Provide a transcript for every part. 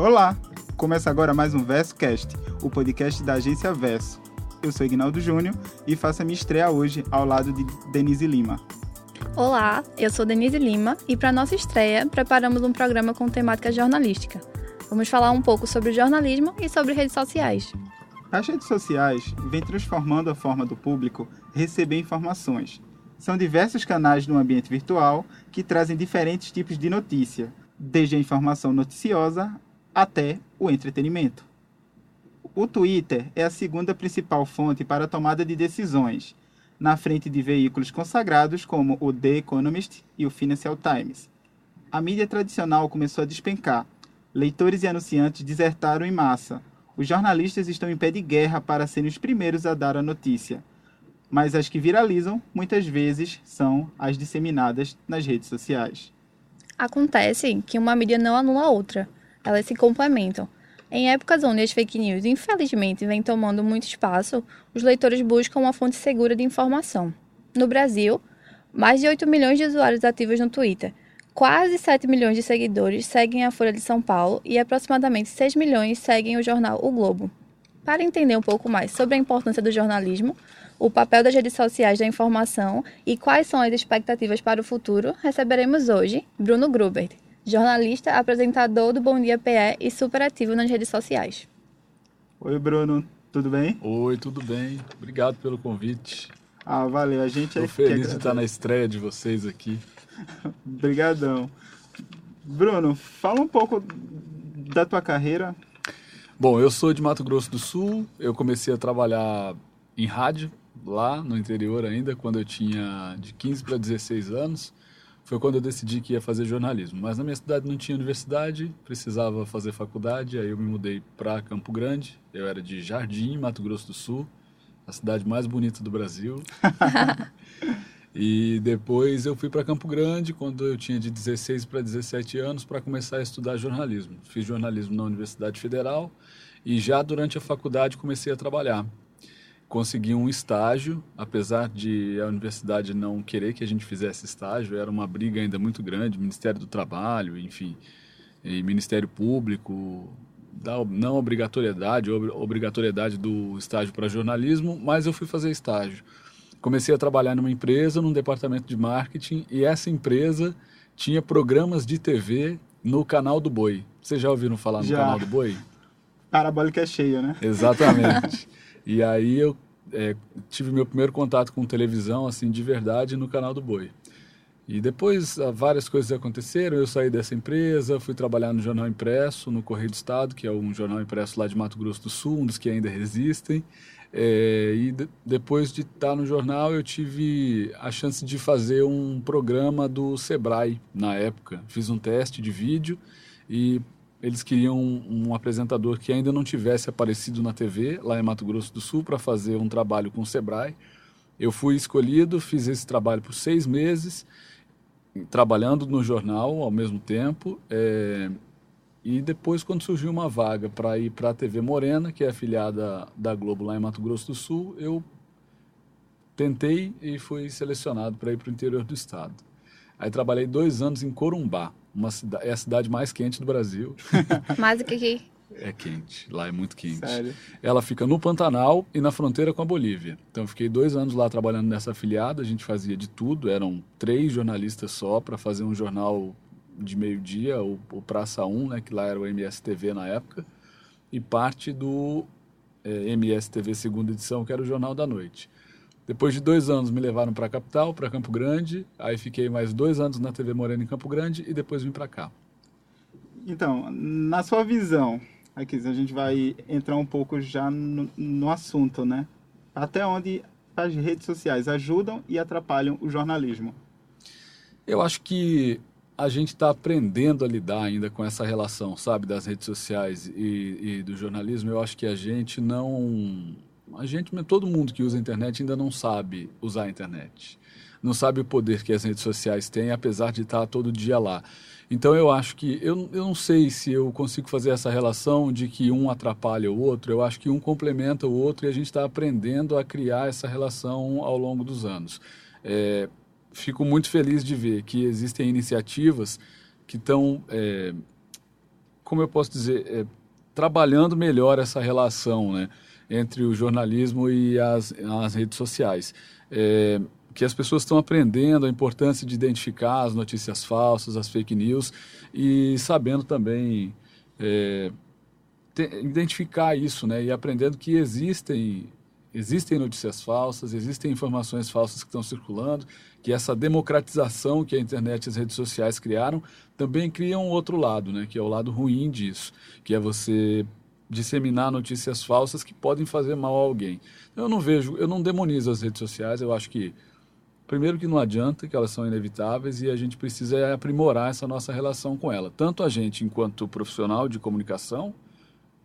Olá! Começa agora mais um VersoCast, o podcast da agência Verso. Eu sou Ignaldo Júnior e faço a minha estreia hoje ao lado de Denise Lima. Olá, eu sou Denise Lima e para nossa estreia preparamos um programa com temática jornalística. Vamos falar um pouco sobre jornalismo e sobre redes sociais. As redes sociais vêm transformando a forma do público receber informações. São diversos canais no ambiente virtual que trazem diferentes tipos de notícia, desde a informação noticiosa até o entretenimento. O Twitter é a segunda principal fonte para a tomada de decisões, na frente de veículos consagrados como o The Economist e o Financial Times. A mídia tradicional começou a despencar. Leitores e anunciantes desertaram em massa. Os jornalistas estão em pé de guerra para serem os primeiros a dar a notícia. Mas as que viralizam, muitas vezes, são as disseminadas nas redes sociais. Acontece que uma mídia não anula a outra elas se complementam. Em épocas onde as fake news, infelizmente, vêm tomando muito espaço, os leitores buscam uma fonte segura de informação. No Brasil, mais de 8 milhões de usuários ativos no Twitter, quase 7 milhões de seguidores seguem a Folha de São Paulo e aproximadamente 6 milhões seguem o jornal O Globo. Para entender um pouco mais sobre a importância do jornalismo, o papel das redes sociais da informação e quais são as expectativas para o futuro, receberemos hoje Bruno Grubert, jornalista, apresentador do Bom Dia PE e super ativo nas redes sociais. Oi, Bruno, tudo bem? Oi, tudo bem. Obrigado pelo convite. Ah, valeu. A gente Tô é feliz de estar na estreia de vocês aqui. Obrigadão. Bruno, fala um pouco da tua carreira. Bom, eu sou de Mato Grosso do Sul. Eu comecei a trabalhar em rádio lá no interior ainda, quando eu tinha de 15 para 16 anos foi quando eu decidi que ia fazer jornalismo. Mas na minha cidade não tinha universidade, precisava fazer faculdade, aí eu me mudei para Campo Grande. Eu era de Jardim, Mato Grosso do Sul, a cidade mais bonita do Brasil. e depois eu fui para Campo Grande quando eu tinha de 16 para 17 anos para começar a estudar jornalismo. Fiz jornalismo na Universidade Federal e já durante a faculdade comecei a trabalhar consegui um estágio, apesar de a universidade não querer que a gente fizesse estágio, era uma briga ainda muito grande, Ministério do Trabalho, enfim, e Ministério Público, da não obrigatoriedade, obrigatoriedade do estágio para jornalismo, mas eu fui fazer estágio. Comecei a trabalhar numa empresa, num departamento de marketing, e essa empresa tinha programas de TV no canal do Boi. Vocês já ouviram falar no já. canal do Boi? Parabólica é cheia, né? Exatamente. E aí eu é, tive meu primeiro contato com televisão, assim, de verdade, no canal do Boi. E depois ah, várias coisas aconteceram, eu saí dessa empresa, fui trabalhar no Jornal Impresso, no Correio do Estado, que é um jornal impresso lá de Mato Grosso do Sul, um dos que ainda resistem. É, e de, depois de estar no jornal, eu tive a chance de fazer um programa do Sebrae na época. Fiz um teste de vídeo e eles queriam um, um, apresentador que ainda não tivesse aparecido na TV, lá em Mato Grosso do Sul, para fazer um trabalho com o Sebrae. Eu fui escolhido, fiz esse trabalho por seis meses, trabalhando no jornal ao mesmo tempo. É, e depois, quando surgiu uma vaga para ir para a TV Morena, que é afiliada da Globo lá em Mato Grosso do Sul, eu tentei e fui selecionado para ir para o interior do estado. Aí trabalhei dois anos em Corumbá, uma cidade, é a cidade mais quente do Brasil. Mais do que aqui? É quente, lá é muito quente. Sério? Ela fica no Pantanal e na fronteira com a Bolívia. Então, fiquei dois anos lá trabalhando nessa afiliada, a gente fazia de tudo, eram três jornalistas só para fazer um jornal de meio-dia, o, o, Praça 1, né, que lá era o MSTV na época, e parte do é, MSTV segunda edição, que era o Jornal da Noite. Depois de dois anos me levaram para a capital, para Campo Grande. Aí fiquei mais dois anos na TV Morena em Campo Grande e depois vim para cá. Então, na sua visão, aqui a gente vai entrar um pouco já no, no assunto, né? Até onde as redes sociais ajudam e atrapalham o jornalismo? Eu acho que a gente está aprendendo a lidar ainda com essa relação, sabe, das redes sociais e, e do jornalismo. Eu acho que a gente não a gente, todo mundo que usa a internet ainda não sabe usar a internet. Não sabe o poder que as redes sociais têm, apesar de estar todo dia lá. Então eu acho que eu, eu não sei se eu consigo fazer essa relação de que um atrapalha o outro. Eu acho que um complementa o outro e a gente está aprendendo a criar essa relação ao longo dos anos. É, fico muito feliz de ver que existem iniciativas que estão é, como eu posso dizer, é, trabalhando melhor essa relação né, entre o jornalismo e as, as redes sociais. É, que as pessoas estão aprendendo a importância de identificar as notícias falsas, as fake news e sabendo também é, te, identificar isso, né? E aprendendo que existem existem notícias falsas, existem informações falsas que estão circulando, que essa democratização que a internet e as redes sociais criaram também cria um outro lado, né? Que é o lado ruim disso, que é você disseminar notícias falsas que podem fazer mal a alguém. Eu não vejo, eu não demonizo as redes sociais, eu acho que Primeiro que não adianta, que elas são inevitáveis e a gente precisa aprimorar essa nossa relação com ela. Tanto a gente enquanto profissional de comunicação,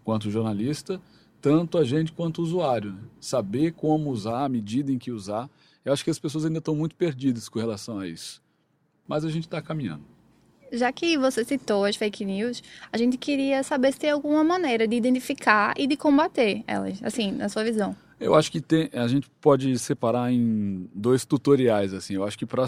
quanto jornalista, tanto a gente quanto usuário. Né? Saber como usar, a medida em que usar. Eu acho que as pessoas ainda estão muito perdidas com relação a isso. Mas a gente está caminhando. Já que você citou as fake news, a gente queria saber se tem alguma maneira de identificar e de combater elas, assim, na sua visão. Eu acho que tem, a gente pode separar em dois tutoriais. assim. Eu acho que para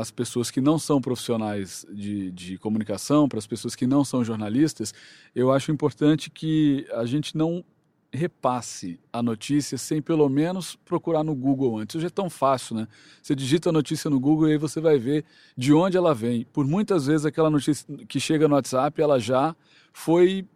as pessoas que não são profissionais de, de comunicação, para as pessoas que não são jornalistas, eu acho importante que a gente não repasse a notícia sem pelo menos procurar no Google antes. Hoje é tão fácil, né? Você digita a notícia no Google e aí você vai ver de onde ela vem. Por muitas vezes aquela notícia que chega no WhatsApp, ela já foi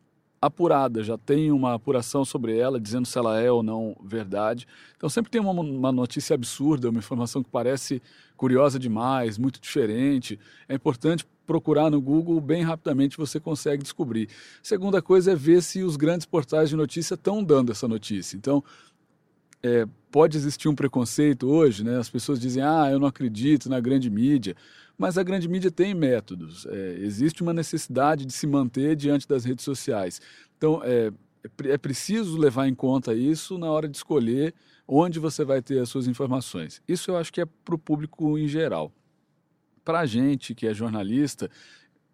apurada, já tem uma apuração sobre ela, dizendo se ela é ou não verdade. Então sempre tem uma, uma, notícia absurda, uma informação que parece curiosa demais, muito diferente. É importante procurar no Google, bem rapidamente você consegue descobrir. Segunda coisa é ver se os grandes portais de notícia estão dando essa notícia. Então, é, pode existir um preconceito hoje, né? As pessoas dizem, ah, eu não acredito na grande mídia. Mas a grande mídia tem métodos. É, existe uma necessidade de se manter diante das redes sociais. Então, é, é, é preciso levar em conta isso na hora de escolher onde você vai ter as suas informações. Isso eu acho que é para o público em geral. Para a gente que é jornalista,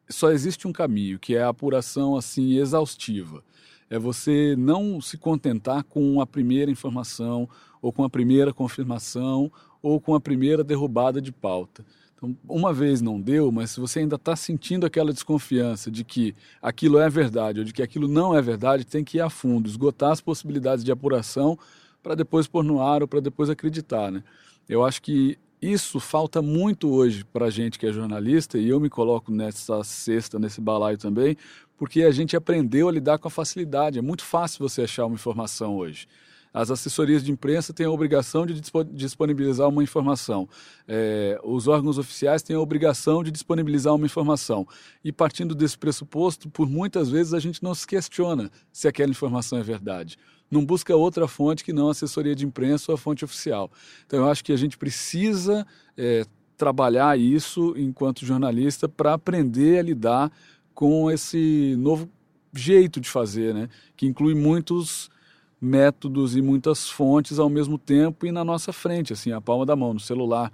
só existe um caminho, que é a apuração assim exaustiva. É você não se contentar com a primeira informação, ou com a primeira confirmação, ou com a primeira derrubada de pauta. Então, uma vez não deu, mas se você ainda está sentindo aquela desconfiança de que aquilo é verdade ou de que aquilo não é verdade, tem que ir a fundo, esgotar as possibilidades de apuração para depois pôr no ar ou para depois acreditar. Né? Eu acho que isso falta muito hoje para a gente que é jornalista, e eu me coloco nessa cesta, nesse balaio também, porque a gente aprendeu a lidar com a facilidade. É muito fácil você achar uma informação hoje. As assessorias de imprensa têm a obrigação de disponibilizar uma informação. É, os órgãos oficiais têm a obrigação de disponibilizar uma informação. E partindo desse pressuposto, por muitas vezes a gente não se questiona se aquela informação é verdade. Não busca outra fonte que não a assessoria de imprensa ou a fonte oficial. Então eu acho que a gente precisa é, trabalhar isso enquanto jornalista para aprender a lidar com esse novo jeito de fazer, né? que inclui muitos métodos e muitas fontes ao mesmo tempo e na nossa frente, assim, a palma da mão, no celular,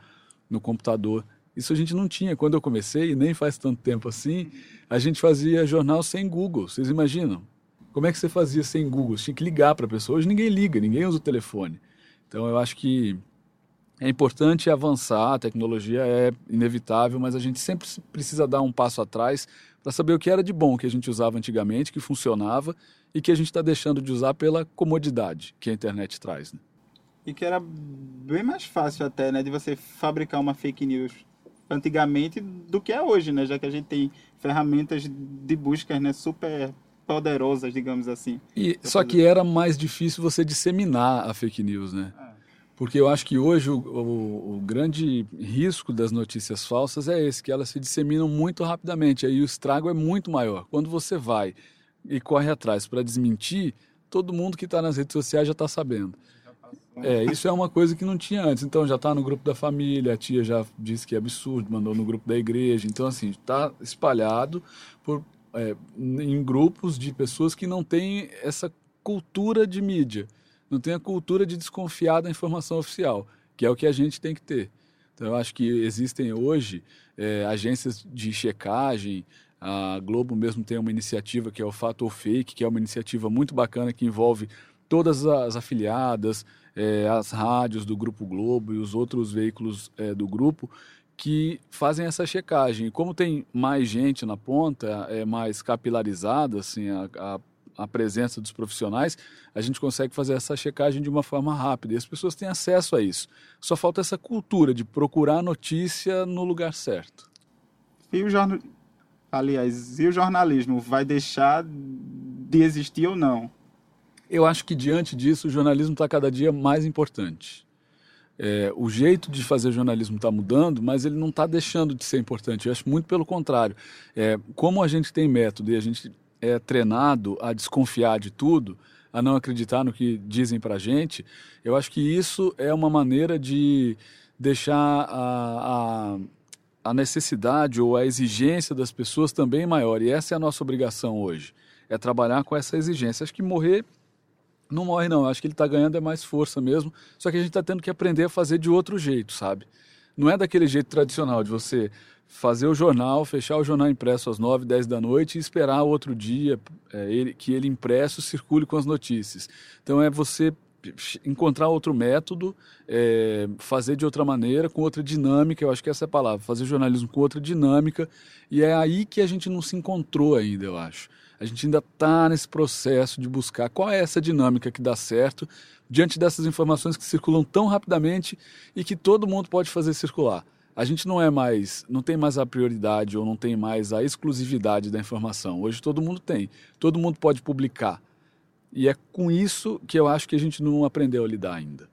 no computador. Isso a gente não tinha. Quando eu comecei, e nem faz tanto tempo assim, a gente fazia jornal sem Google. Vocês imaginam? Como é que você fazia sem Google? Você tinha que ligar para a pessoa. Hoje ninguém liga, ninguém usa o telefone. Então eu acho que é importante avançar, a tecnologia é inevitável, mas a gente sempre precisa dar um passo atrás para saber o que era de bom que a gente usava antigamente, que funcionava e que a gente está deixando de usar pela comodidade que a internet traz. Né? E que era bem mais fácil até, né, de você fabricar uma fake news antigamente do que é hoje, né, já que a gente tem ferramentas de busca, né, super poderosas, digamos assim. E só que era mais difícil você disseminar a fake news, né? É. Porque eu acho que hoje o, o, o, grande risco das notícias falsas é esse, que elas se disseminam muito rapidamente, aí o estrago é muito maior. Quando você vai e corre atrás para desmentir, todo mundo que está nas redes sociais já está sabendo. É, isso é uma coisa que não tinha antes. Então já está no grupo da família, a tia já disse que é absurdo, mandou no grupo da igreja. Então, assim, está espalhado por, é, em grupos de pessoas que não têm essa cultura de mídia, não tem a cultura de desconfiar da informação oficial, que é o que a gente tem que ter. Então, eu acho que existem hoje é, agências de checagem, a Globo mesmo tem uma iniciativa que é o Fato ou Fake, que é uma iniciativa muito bacana que envolve todas as afiliadas, é, as rádios do Grupo Globo e os outros veículos é, do grupo, que fazem essa checagem. E como tem mais gente na ponta, é mais capilarizada assim, a, a, a, presença dos profissionais, a gente consegue fazer essa checagem de uma forma rápida. E as pessoas têm acesso a isso. Só falta essa cultura de procurar a notícia no lugar certo. E o jornal... Aliás, e o jornalismo vai deixar de existir ou não? Eu acho que diante disso o jornalismo está cada dia mais importante. É, o jeito de fazer jornalismo está mudando, mas ele não está deixando de ser importante. Eu acho muito pelo contrário. É, como a gente tem método e a gente é treinado a desconfiar de tudo, a não acreditar no que dizem para gente, eu acho que isso é uma maneira de deixar a, a, a necessidade ou a exigência das pessoas também maior. E essa é a nossa obrigação hoje, é trabalhar com essa exigência. Acho que morrer não morre não, acho que ele está ganhando é mais força mesmo, só que a gente está tendo que aprender a fazer de outro jeito, sabe? Não é daquele jeito tradicional de você fazer o jornal, fechar o jornal impresso às 9, 10 da noite e esperar outro dia é, ele, que ele impresso circule com as notícias. Então é você encontrar outro método, é, fazer de outra maneira, com outra dinâmica, eu acho que essa é a palavra, fazer jornalismo com outra dinâmica, e é aí que a gente não se encontrou ainda, eu acho. A gente ainda está nesse processo de buscar qual é essa dinâmica que dá certo diante dessas informações que circulam tão rapidamente e que todo mundo pode fazer circular. A gente não é mais, não tem mais a prioridade ou não tem mais a exclusividade da informação. Hoje todo mundo tem, todo mundo pode publicar. E é com isso que eu acho que a gente não aprendeu a lidar ainda.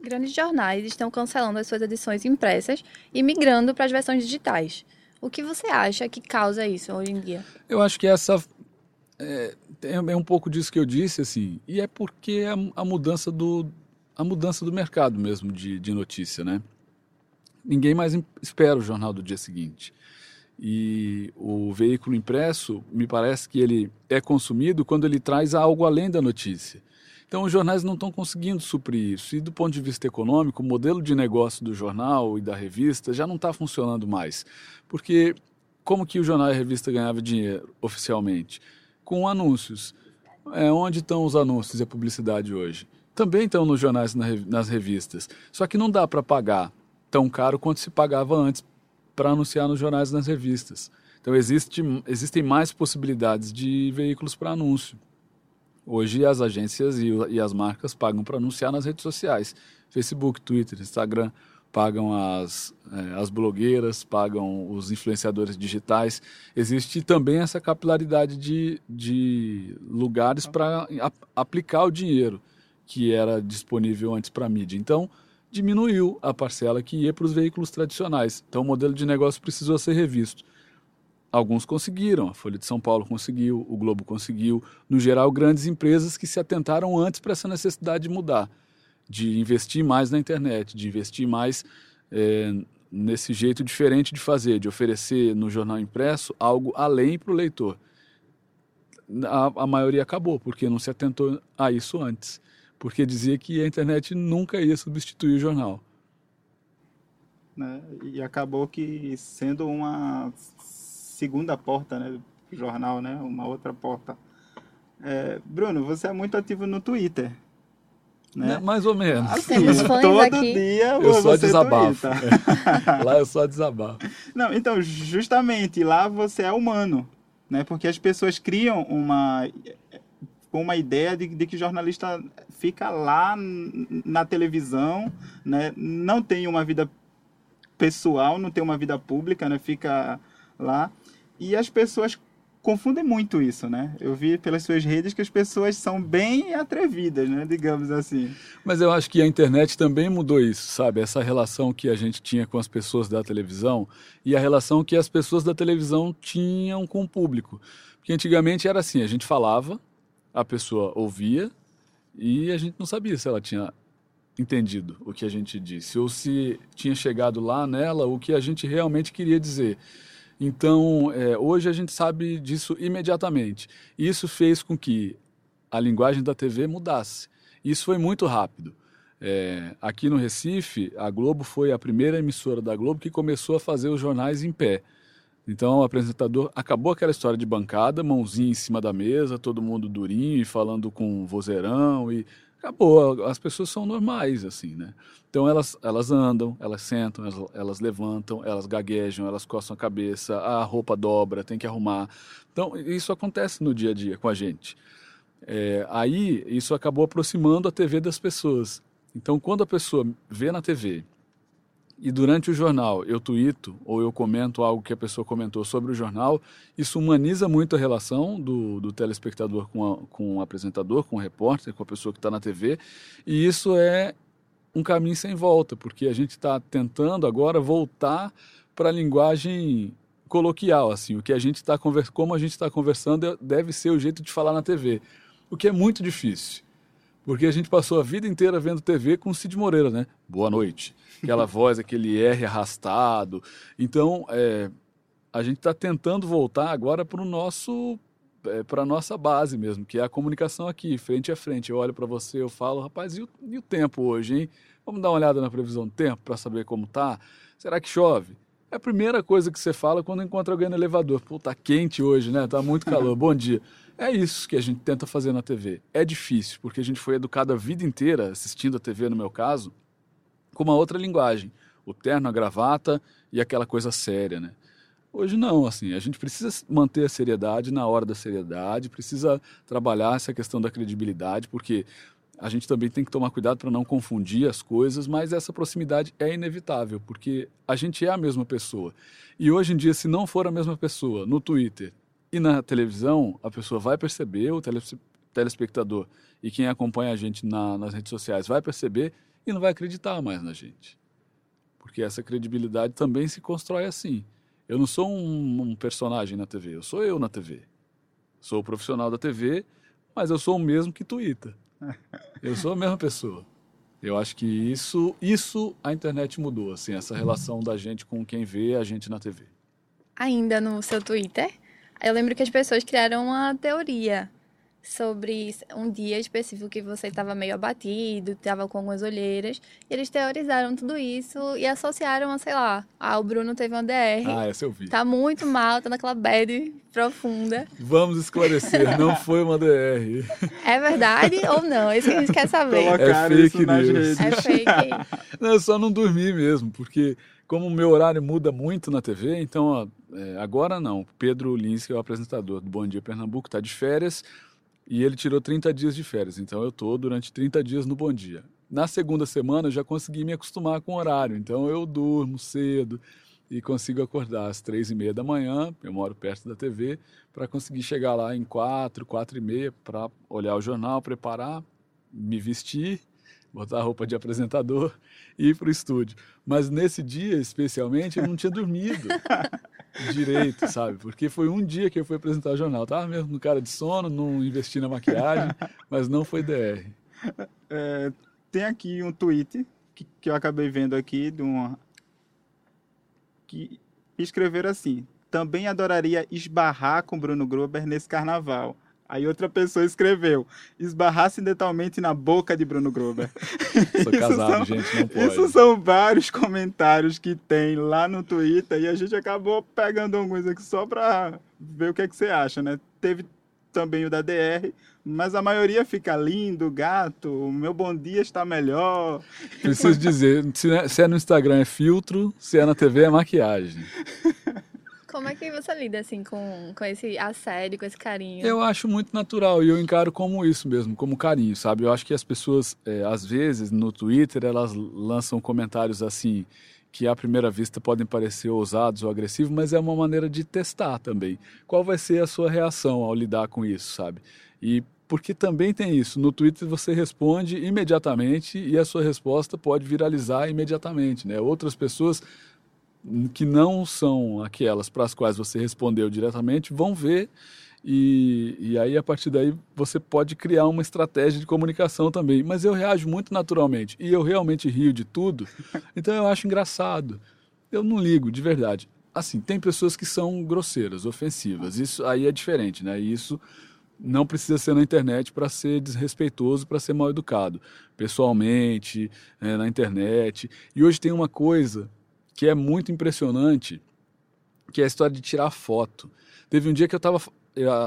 Grandes jornais estão cancelando as suas edições impressas e migrando para as versões digitais. O que você acha que causa isso hoje em dia? Eu acho que essa é, é um pouco disso que eu disse, assim, e é porque a, a mudança do a mudança do mercado mesmo de, de notícia, né? Ninguém mais espera o jornal do dia seguinte. E o veículo impresso, me parece que ele é consumido quando ele traz algo além da notícia. Então, os jornais não estão conseguindo suprir isso. E, do ponto de vista econômico, o modelo de negócio do jornal e da revista já não está funcionando mais. Porque, como que o jornal e a revista ganhavam dinheiro oficialmente? Com anúncios. É, onde estão os anúncios e a publicidade hoje? Também estão nos jornais e nas revistas. Só que não dá para pagar tão caro quanto se pagava antes para anunciar nos jornais e nas revistas. Então, existe, existem mais possibilidades de veículos para anúncio. Hoje as agências e, e as marcas pagam para anunciar nas redes sociais. Facebook, Twitter, Instagram, pagam as, é, as blogueiras, pagam os influenciadores digitais. Existe também essa capilaridade de, de lugares para aplicar o dinheiro que era disponível antes para a mídia. Então, diminuiu a parcela que ia para os veículos tradicionais. Então, o modelo de negócio precisou ser revisto. Alguns conseguiram, a Folha de São Paulo conseguiu, o Globo conseguiu. No geral, grandes empresas que se atentaram antes para essa necessidade de mudar, de investir mais na internet, de investir mais é, nesse jeito diferente de fazer, de oferecer no jornal impresso algo além para o leitor. A, a maioria acabou, porque não se atentou a isso antes, porque dizia que a internet nunca ia substituir o jornal. Né? E acabou que sendo uma segunda porta né, do jornal, né, uma outra porta. É, Bruno, você é muito ativo no Twitter. Né? Mais ou menos. Assim, todo aqui. dia eu só desabafo. lá eu só desabafo. Não, então, justamente, lá você é humano. Né? Porque as pessoas criam uma, uma ideia de, de que jornalista fica lá na televisão, né? não tem uma vida pessoal, não tem uma vida pública, né? fica lá. E as pessoas confundem muito isso, né? Eu vi pelas suas redes que as pessoas são bem atrevidas, né? Digamos assim. Mas eu acho que a internet também mudou isso, sabe? Essa relação que a gente tinha com as pessoas da televisão e a relação que as pessoas da televisão tinham com o público. Porque antigamente era assim, a gente falava, a pessoa ouvia e a gente não sabia se ela tinha entendido o que a gente disse ou se tinha chegado lá nela o que a gente realmente queria dizer. Então, é, hoje a gente sabe disso imediatamente. Isso fez com que a linguagem da TV mudasse. Isso foi muito rápido. É, aqui no Recife, a Globo foi a primeira emissora da Globo que começou a fazer os jornais em pé. Então o apresentador acabou aquela história de bancada, mãozinha em cima da mesa, todo mundo durinho e falando com vozeirão e acabou. As pessoas são normais assim, né? Então elas elas andam, elas sentam, elas, elas levantam, elas gaguejam, elas coçam a cabeça, a roupa dobra, tem que arrumar. Então isso acontece no dia a dia com a gente. É, aí isso acabou aproximando a TV das pessoas. Então quando a pessoa vê na TV e durante o jornal eu tuito ou eu comento algo que a pessoa comentou sobre o jornal, isso humaniza muito a relação do, do telespectador com, a, com o apresentador, com o repórter, com a pessoa que está na TV, e isso é um caminho sem volta, porque a gente está tentando agora voltar para a linguagem coloquial, assim, o que a gente está como a gente está conversando deve ser o jeito de falar na TV, o que é muito difícil. Porque a gente passou a vida inteira vendo TV com Cid Moreira, né? Boa noite. Aquela voz, aquele R arrastado. Então, é, a gente está tentando voltar agora para o nosso é, para a nossa base mesmo, que é a comunicação aqui, frente a frente. Eu olho para você, eu falo, rapaz, e o, e o, tempo hoje, hein? Vamos dar uma olhada na previsão do tempo para saber como tá? Será que chove? É a primeira coisa que você fala quando encontra alguém no elevador. Pô, tá quente hoje, né? Tá muito calor. Bom dia. É isso que a gente tenta fazer na TV. É difícil, porque a gente foi educado a vida inteira, assistindo a TV no meu caso, com uma outra linguagem. O terno, a gravata e aquela coisa séria, né? Hoje não, assim, a gente precisa manter a seriedade na hora da seriedade, precisa trabalhar essa questão da credibilidade, porque a gente também tem que tomar cuidado para não confundir as coisas, mas essa proximidade é inevitável, porque a gente é a mesma pessoa. E hoje em dia, se não for a mesma pessoa no Twitter e na televisão, a pessoa vai perceber, o telespectador e quem acompanha a gente na, nas redes sociais vai perceber e não vai acreditar mais na gente. Porque essa credibilidade também se constrói assim. Eu não sou um, um personagem na TV, eu sou eu na TV. Sou o profissional da TV, mas eu sou o mesmo que Twitter. Eu sou a mesma pessoa. Eu acho que isso, isso a internet mudou, assim, essa relação da gente com quem vê a gente na TV. Ainda no seu Twitter, eu lembro que as pessoas criaram uma teoria sobre um dia específico que você estava meio abatido, estava com algumas olheiras, e eles teorizaram tudo isso e associaram a, sei lá, ah, o Bruno teve uma DR. Ah, essa eu vi. Tá muito mal, tá naquela bad profunda. Vamos esclarecer, não foi uma DR. É verdade ou não? É isso que a gente quer saber. é fake news. É fake. Não, eu só não dormi mesmo, porque como o meu horário muda muito na TV, então ó, é, agora não. Pedro Lins, que é o apresentador do Bom Dia Pernambuco, está de férias e ele tirou 30 dias de férias. Então eu estou durante 30 dias no Bom Dia. Na segunda semana eu já consegui me acostumar com o horário, então eu durmo cedo e consigo acordar às três e meia da manhã, eu moro perto da TV, para conseguir chegar lá em quatro, quatro e meia, para olhar o jornal, preparar, me vestir botar a roupa de apresentador e ir para o estúdio. Mas nesse dia, especialmente, eu não tinha dormido direito, sabe? Porque foi um dia que eu fui apresentar o jornal. Tava mesmo no cara de sono, não investi na maquiagem, mas não foi DR. É, tem aqui um tweet que, que eu acabei vendo aqui de uma que escreveram assim: também adoraria esbarrar com Bruno Gruber nesse carnaval. Aí outra pessoa escreveu: esbarrar acidentalmente na boca de Bruno Gruber. Sou casado, são, gente, não pode. Isso são vários comentários que tem lá no Twitter e a gente acabou pegando alguns aqui só para ver o que, é que você acha, né? Teve também o da DR, mas a maioria fica lindo, gato, o meu bom dia está melhor. Preciso dizer, é, se é no Instagram é filtro, se é na TV é maquiagem. Como é que você lida assim com, com esse assédio, com esse carinho? Eu acho muito natural e eu encaro como isso mesmo, como carinho, sabe? Eu acho que as pessoas, é, às vezes, no Twitter, elas lançam comentários assim que à primeira vista podem parecer ousados ou agressivos, mas é uma maneira de testar também. Qual vai ser a sua reação ao lidar com isso, sabe? E porque também tem isso. No Twitter você responde imediatamente e a sua resposta pode viralizar imediatamente, né? Outras pessoas que não são aquelas para as quais você respondeu diretamente vão ver e, e aí a partir daí você pode criar uma estratégia de comunicação também. Mas eu reajo muito naturalmente e eu realmente rio de tudo, então eu acho engraçado. Eu não ligo, de verdade. Assim, tem pessoas que são grosseiras, ofensivas, isso aí é diferente, né? Isso não precisa ser na internet para ser desrespeitoso, para ser mal educado. Pessoalmente, é, na internet. E hoje tem uma coisa que é muito impressionante, que é a história de tirar foto. Teve um dia que eu tava.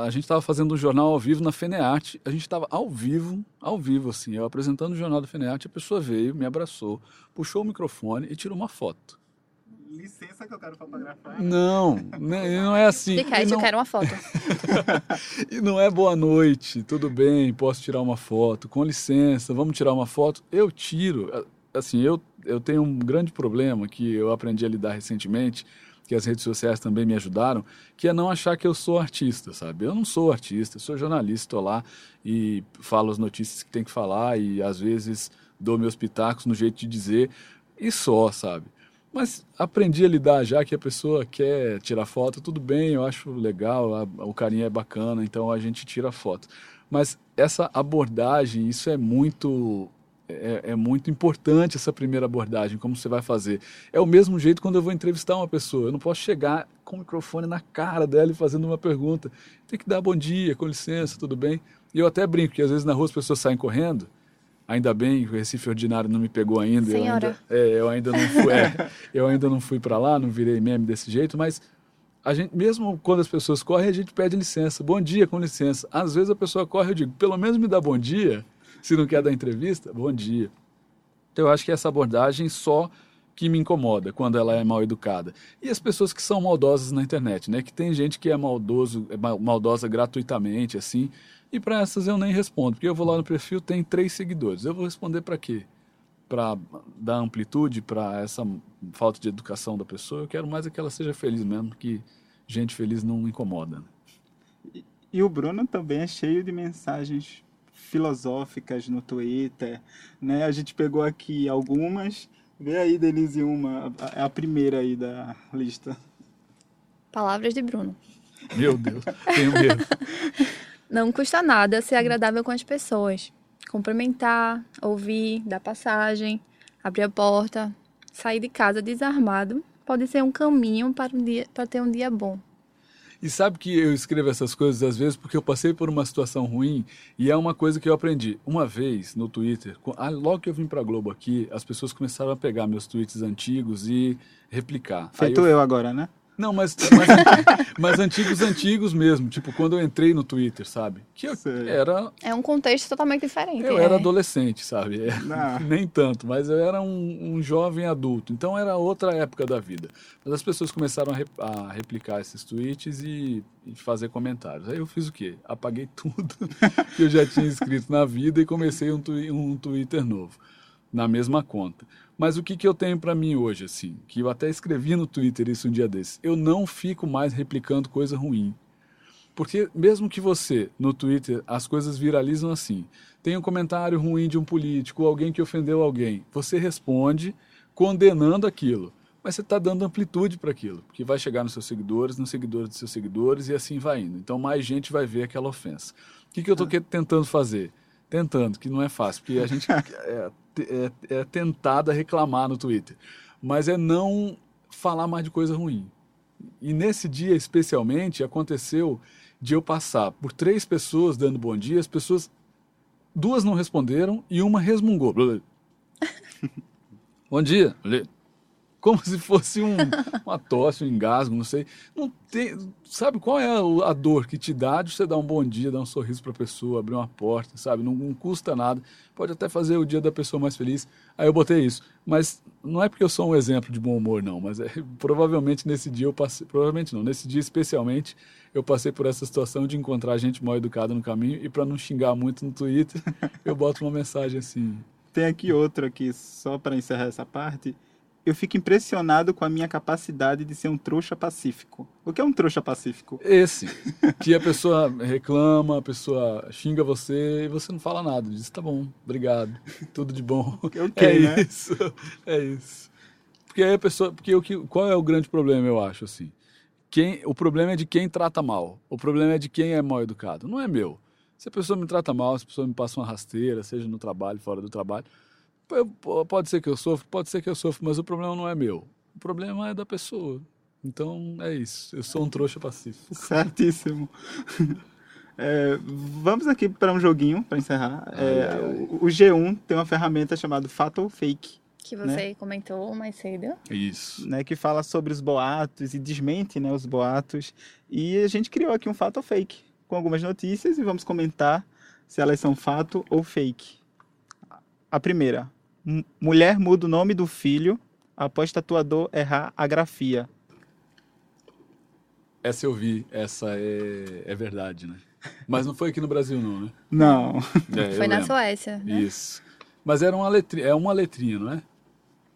A gente estava fazendo um jornal ao vivo na Fenearte. A gente estava ao vivo, ao vivo, assim, eu apresentando o jornal da Fenearte. A pessoa veio, me abraçou, puxou o microfone e tirou uma foto. Licença que eu quero fotografar. Não, né, não é assim. Fica, não... eu quero uma foto. e não é boa noite, tudo bem, posso tirar uma foto, com licença, vamos tirar uma foto. Eu tiro. Assim, eu, eu tenho um grande problema que eu aprendi a lidar recentemente que as redes sociais também me ajudaram, que é não achar que eu sou artista, sabe? Eu não sou artista, sou jornalista, estou lá e falo as notícias que tem que falar e às vezes dou meus pitacos no jeito de dizer e só, sabe? Mas aprendi a lidar já que a pessoa quer tirar foto, tudo bem, eu acho legal, a, o carinho é bacana, então a gente tira foto. Mas essa abordagem, isso é muito é, é, muito importante essa primeira abordagem, como você vai fazer. É o mesmo jeito quando eu vou entrevistar uma pessoa. Eu não posso chegar com o microfone na cara dela e fazendo uma pergunta. Tem que dar bom dia, com licença, tudo bem? E eu até brinco, que às vezes na rua as pessoas saem correndo. Ainda bem que o Recife Ordinário não me pegou ainda. Senhora. Eu ainda, é, eu ainda não fui, é, eu ainda não fui para lá, não virei meme desse jeito, mas a gente, mesmo quando as pessoas correm, a gente pede licença. Bom dia, com licença. Às vezes a pessoa corre, eu digo, pelo menos me dá bom dia se não quer dar entrevista, bom dia. Então eu acho que essa abordagem só que me incomoda quando ela é mal educada. E as pessoas que são maldosas na internet, né? Que tem gente que é maldoso, é maldosa gratuitamente, assim. E para essas eu nem respondo, porque eu vou lá no perfil, tem três seguidores. Eu vou responder para quê? Para dar amplitude para essa falta de educação da pessoa. Eu quero mais é que ela seja feliz mesmo, que gente feliz não incomoda. Né? E, e o Bruno também é cheio de mensagens filosóficas no Twitter, né? A gente pegou aqui algumas. Vê aí, Denise, uma. É a primeira aí da lista. Palavras de Bruno. Meu Deus, tenho medo. Não custa nada ser agradável com as pessoas. Cumprimentar, ouvir, dar passagem, abrir a porta, sair de casa desarmado pode ser um caminho para, um dia, para ter um dia bom. E sabe que eu escrevo essas coisas às vezes porque eu passei por uma situação ruim e é uma coisa que eu aprendi. Uma vez no Twitter, ah, logo que eu vim para Globo aqui, as pessoas começaram a pegar meus tweets antigos e replicar. Feito eu... eu agora, né? Não, mas, mas, mas, antigos, antigos mesmo. Tipo, quando eu entrei no Twitter, sabe? Que eu era. É um contexto totalmente diferente. Eu é. era adolescente, sabe? É, nem tanto, mas eu era um, um, jovem adulto. Então era outra época da vida. Mas as pessoas começaram a, re, a replicar esses tweets e, e, fazer comentários. Aí eu fiz o quê? Apaguei tudo que eu já tinha escrito na vida e comecei um, um Twitter novo, na mesma conta. Mas o que, que eu tenho para mim hoje, assim, que eu até escrevi no Twitter isso um dia desses, eu não fico mais replicando coisa ruim. Porque mesmo que você, no Twitter, as coisas viralizam assim, tem um comentário ruim de um político, alguém que ofendeu alguém, você responde condenando aquilo. Mas você está dando amplitude para aquilo, porque vai chegar nos seus seguidores, nos seguidores dos seus seguidores e assim vai indo. Então mais gente vai ver aquela ofensa. O que, que eu estou ah. tentando fazer? Tentando, que não é fácil, porque a gente é, é, é tentada a reclamar no Twitter, mas é não falar mais de coisa ruim. E nesse dia especialmente aconteceu de eu passar por três pessoas dando bom dia, as pessoas duas não responderam e uma resmungou. bom dia como se fosse um, uma tosse, um engasgo, não sei. Não tem, sabe qual é a, dor que te dá de você dar um bom dia, dar um sorriso para a pessoa, abrir uma porta, sabe? Não, não, custa nada. Pode até fazer o dia da pessoa mais feliz. Aí eu botei isso. Mas não é porque eu sou um exemplo de bom humor, não. Mas é, provavelmente nesse dia eu passei. Provavelmente não. Nesse dia especialmente eu passei por essa situação de encontrar gente mal educada no caminho e para não xingar muito no Twitter, eu boto uma mensagem assim. Tem aqui outra aqui, só para encerrar essa parte eu fico impressionado com a minha capacidade de ser um trouxa pacífico. O que é um trouxa pacífico? Esse. Que a pessoa reclama, a pessoa xinga você e você não fala nada. Diz, tá bom, obrigado, tudo de bom. Okay, é né? isso, é isso. Porque aí a pessoa, porque o que, qual é o grande problema, eu acho, assim? Quem, o problema é de quem trata mal. O problema é de quem é mal educado. Não é meu. Se a pessoa me trata mal, se a pessoa me passa uma rasteira, seja no trabalho, fora do trabalho, Pode ser que eu sofra, pode ser que eu sofra, mas o problema não é meu. O problema é da pessoa. Então é isso. Eu sou um trouxa pacífico. Certíssimo. É, vamos aqui para um joguinho para encerrar. É, o, o, G1 tem uma ferramenta chamada Fatal Fake. Que você comentou mais cedo. Isso. né, que fala sobre os boatos e desmente né, os boatos. E a gente criou aqui um fato ou fake com algumas notícias e vamos comentar se elas são fato ou fake. A primeira: mulher muda o nome do filho após tatuador errar a grafia. Essa eu vi, essa é, é verdade, né? Mas não foi aqui no Brasil, não, né? Não. É, Foi na lembro. Suécia. Né? Isso. Mas era uma letrinha, é uma letrinha, não é?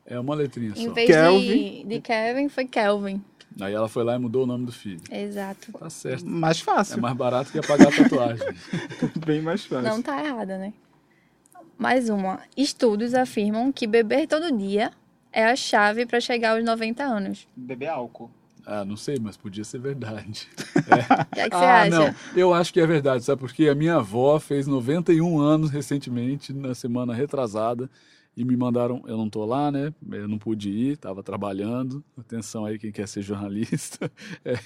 É uma letrinha Em só. vez Kelvin. de, de Kevin, foi Kelvin. Aí ela foi lá e mudou o nome do filho. Exato. Tá certo. Mais É fácil. mais barato que apagar a tatuagem. Bem mais fácil. Não tá errada, né? Mais uma. Estudos afirmam que beber todo dia é a chave para chegar aos 90 anos. Beber álcool. Ah, não sei, mas podia ser verdade. O que é que você ah, acha? não. Eu acho que é verdade, sabe? Porque a minha avó fez 91 anos recentemente, na semana retrasada, e me mandaram. Eu não tô lá, né? Eu não pude ir, tava trabalhando. Atenção aí, quem quer ser jornalista. É,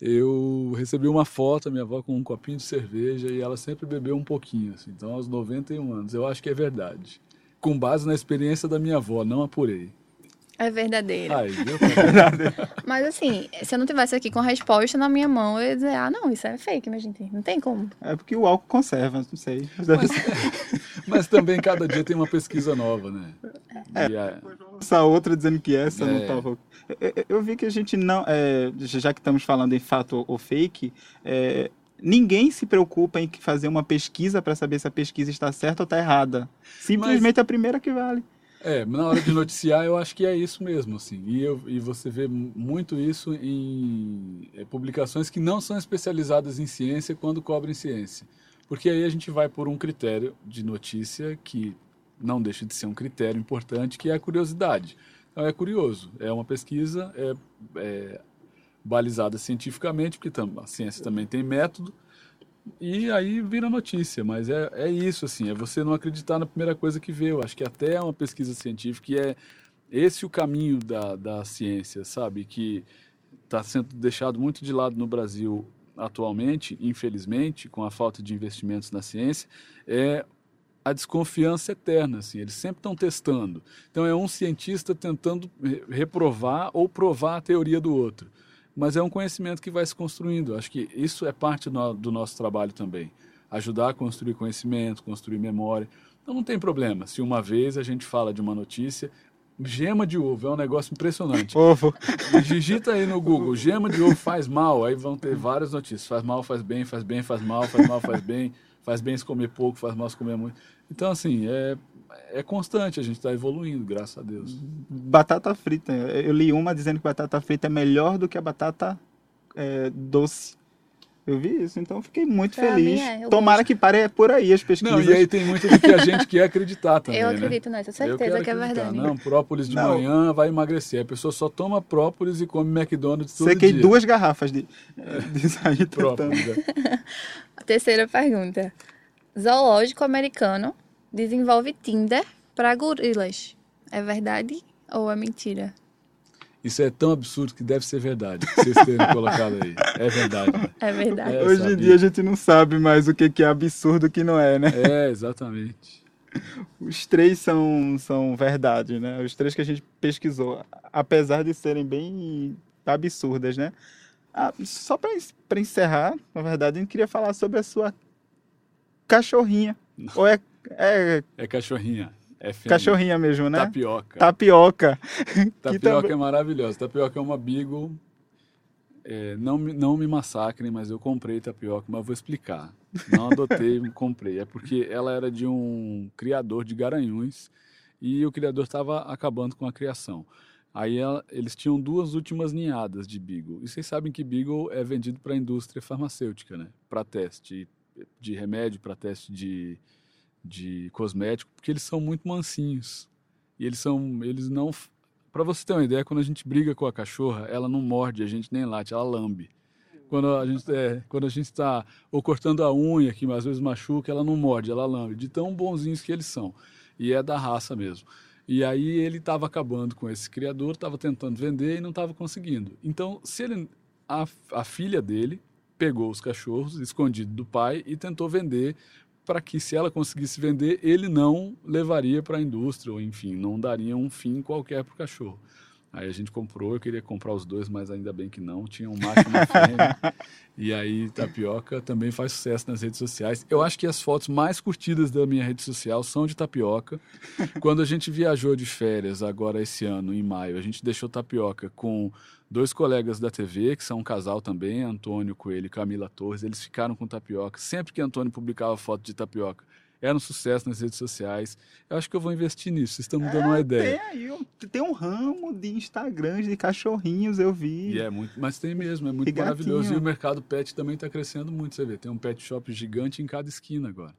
eu recebi uma foto, a minha avó com um copinho de cerveja, e ela sempre bebeu um pouquinho, assim. Então, aos 91 anos. Eu acho que é verdade. Com base na experiência da minha avó, não apurei. É verdadeiro. Aí, viu? Mas assim, se eu não tivesse aqui com a resposta na minha mão, eu ia dizer, ah, não, isso é fake, minha gente. Não tem como. É porque o álcool conserva, não sei. Mas também cada dia tem uma pesquisa nova, né? E a- Essa outra dizendo que essa não É. tava. Eu, eu- eu vi que a gente não. é, já que estamos falando em fato ou fake, é, ninguém se preocupa em fazer uma pesquisa para saber se a pesquisa está certa ou está errada. Simplesmente a primeira que vale. É, na hora de noticiar eu acho que é isso mesmo, assim. E, eu, e você vê mu- muito isso em é, publicações que não são especializadas em ciência quando cobrem ciência. Porque aí a gente vai por um critério de notícia que não deixa de ser um critério importante, que é a curiosidade. Então é curioso, é uma pesquisa é, é balizada cientificamente, porque a ciência também tem método, e aí vira notícia, mas é, é isso, assim, é você não acreditar na primeira coisa que vê. Eu acho que até uma pesquisa científica e é esse o caminho da, da ciência, sabe? Que está sendo deixado muito de lado no Brasil atualmente, infelizmente, com a falta de investimentos na ciência, é a desconfiança eterna, assim, eles sempre estão testando. Então é um cientista tentando re- reprovar ou provar a teoria do outro. Mas é um conhecimento que vai se construindo. Acho que isso é parte no- do nosso trabalho também. Ajudar a construir conhecimento, construir memória. Então não tem problema. Se uma vez a gente fala de uma notícia, gema de ovo é um negócio impressionante. Ovo. Digita aí no Google, gema de ovo faz mal, aí vão ter várias notícias. Faz mal, faz bem, faz bem, faz mal, faz mal, faz bem, faz bem se comer pouco, faz mal se comer muito. Então, assim, é, é constante, a gente está evoluindo, graças a Deus. Batata frita. Eu li uma dizendo que batata frita é melhor do que a batata é, doce. Eu vi isso, então eu fiquei muito Pra feliz. mim é, Tomara gosto. que pare por aí as pesquisas. Não, e aí tem muito do que a gente quer acreditar também, eu né? acredito nessa, Eu certeza que é verdade. Não, própolis de Não. manhã vai emagrecer. A pessoa só toma própolis e come McDonald's todo Sequei dia. duas garrafas de, de sair própolis. né? A terceira pergunta. Zoológico americano desenvolve Tinder para gorilas. É verdade ou é mentira? Isso é tão absurdo que deve ser verdade, que vocês terem colocado aí. É verdade. né? É verdade. É. Hoje em dia a gente não sabe mais o que que é absurdo e o que não é, né? É, exatamente. Os três são, são verdade, né? Os três que a gente pesquisou, apesar de serem bem absurdas, né? Ah, só para encerrar, na verdade, a gente queria falar sobre a sua cachorrinha. Ou é, é É cachorrinha. É cachorrinha mesmo, né? Tapioca. Tapioca. que Tapioca é maravilhosa. Tapioca é uma beagle. É, não, me- não me massacrem, mas eu comprei tapioca, mas vou explicar. Não adotei, comprei. É porque ela era de um criador de garanhuns e o criador estava acabando com a criação. Aí ela- eles tinham duas últimas ninhadas de beagle. E vocês sabem que beagle é vendido para a indústria farmacêutica, né? Para teste de remédio, para teste de, de cosmético, porque eles são muito mansinhos. E eles são, eles não Pra você ter uma ideia, quando a gente briga com a cachorra, ela não morde a gente nem late, ela lambe. Quando a gente é, quando a gente está ou cortando a unha, que às vezes machuca, ela não morde, ela lambe. De tão bonzinhos que eles são. E é da raça mesmo. E aí ele estava acabando com esse criador, estava tentando vender e não estava conseguindo. Então, se ele, a, a filha dele pegou os cachorros escondido do pai e tentou vender para que, se ela conseguisse vender, ele não levaria para a indústria, ou enfim, não daria um fim qualquer para o cachorro. Aí a gente comprou, eu queria comprar os dois, mas ainda bem que não. Tinha um macho e uma fêmea. e aí Tapioca também faz sucesso nas redes sociais. Eu acho que as fotos mais curtidas da minha rede social são de Tapioca. Quando a gente viajou de férias agora esse ano, em maio, a gente deixou Tapioca com dois colegas da TV, que são um casal também, Antônio Coelho e Camila Torres. Eles ficaram com Tapioca. Sempre que Antônio publicava foto de Tapioca, era um sucesso nas redes sociais. Eu acho que eu vou investir nisso, vocês estão me dando é, uma ideia. Tem aí, um, tem um ramo de Instagrams de cachorrinhos, eu vi. E é muito, mas tem mesmo, é muito e maravilhoso. Gatinho. E o mercado pet também está crescendo muito, você vê. Tem um pet shop gigante em cada esquina agora.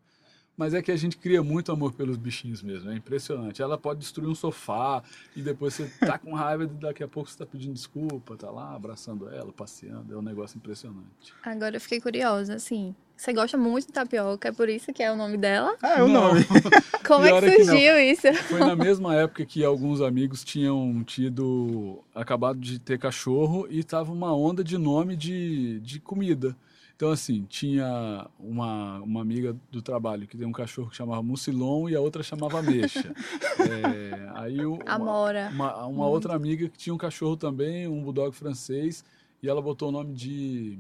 Mas é que a gente cria muito amor pelos bichinhos mesmo, é impressionante. Ela pode destruir um sofá e depois você tá com raiva e daqui a pouco você tá pedindo desculpa, tá lá abraçando ela, passeando, é um negócio impressionante. Agora eu fiquei curiosa, assim, você gosta muito de tapioca, é por isso que é o nome dela? Ah, é o nome. Como é que surgiu que isso? Foi na mesma época que alguns amigos tinham tido, acabado de ter cachorro e tava uma onda de nome de, de comida. Então, assim, tinha uma, uma amiga do trabalho que tem um cachorro que chamava Mucilon e a outra chamava Mexa. é, aí uma, Amora. Uma, uma outra amiga que tinha um cachorro também, um bulldog francês, e ela botou o nome de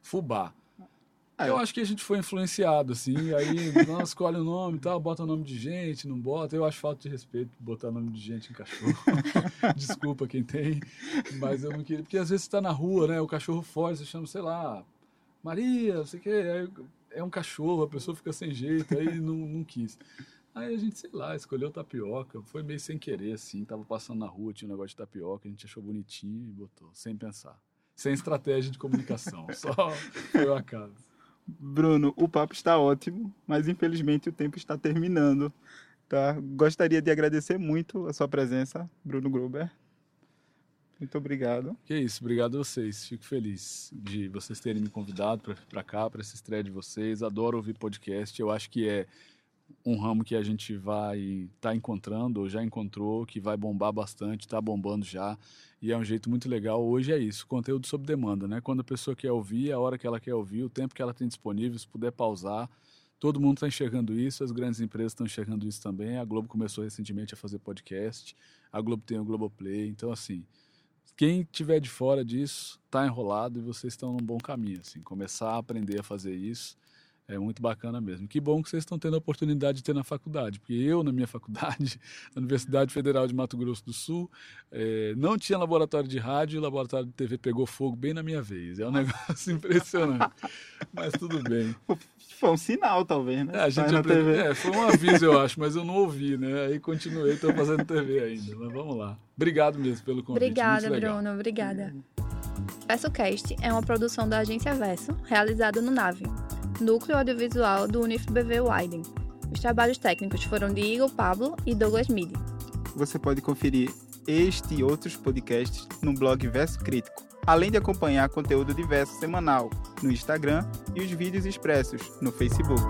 Fubá. Ah, eu acho que a gente foi influenciado, assim, aí escolhe o nome e tal, bota o nome de gente, não bota. Eu acho falta de respeito botar nome de gente em cachorro. Desculpa quem tem, mas eu não queria. Porque às vezes você tá na rua, né? O cachorro foge, você chama, sei lá, Maria, não sei o quê. Aí é um cachorro, a pessoa fica sem jeito, aí não, não quis. Aí a gente, sei lá, escolheu tapioca. Foi meio sem querer, assim. Tava passando na rua, tinha um negócio de tapioca, a gente achou bonitinho e botou, sem pensar. Sem estratégia de comunicação, só foi o acaso. Bruno, o papo está ótimo, mas infelizmente o tempo está terminando. Tá? Gostaria de agradecer muito a sua presença, Bruno Gruber. Muito obrigado. Que isso, obrigado a vocês. Fico feliz de vocês terem me convidado para cá, para essa estreia de vocês. Adoro ouvir podcast. Eu acho que é um ramo que a gente vai estar tá encontrando, ou já encontrou, que vai bombar bastante, está bombando já. E é um jeito muito legal. Hoje é isso, conteúdo sob demanda, né? Quando a pessoa quer ouvir, a hora que ela quer ouvir, o tempo que ela tem disponível, se puder pausar. Todo mundo está enxergando isso, as grandes empresas estão enxergando isso também. A Globo começou recentemente a fazer podcast, a Globo tem o Globoplay. Então, assim, quem tiver de fora disso está enrolado e vocês estão num bom caminho. Assim, começar a aprender a fazer isso é muito bacana mesmo. Que bom que vocês estão tendo a oportunidade de ter na faculdade, porque eu, na minha faculdade, na Universidade Federal de Mato Grosso do Sul, é, não tinha laboratório de rádio e o laboratório de TV pegou fogo bem na minha vez. É um negócio impressionante. Mas tudo bem. Foi um sinal, talvez, né? É, a gente aprende... é, foi um aviso, eu acho, mas eu não ouvi, né? Aí continuei, estou fazendo TV ainda. Mas vamos lá. Obrigado mesmo pelo convite. Obrigada, Bruno. Obrigada. VersoCast é uma produção da agência Verso, realizada no Nave núcleo audiovisual do UniFBV Widen. Os trabalhos técnicos foram de Igor Pablo e Douglas Midi. Você pode conferir este e outros podcasts no blog Verso Crítico, além de acompanhar conteúdo diverso semanal no Instagram e os vídeos expressos no Facebook.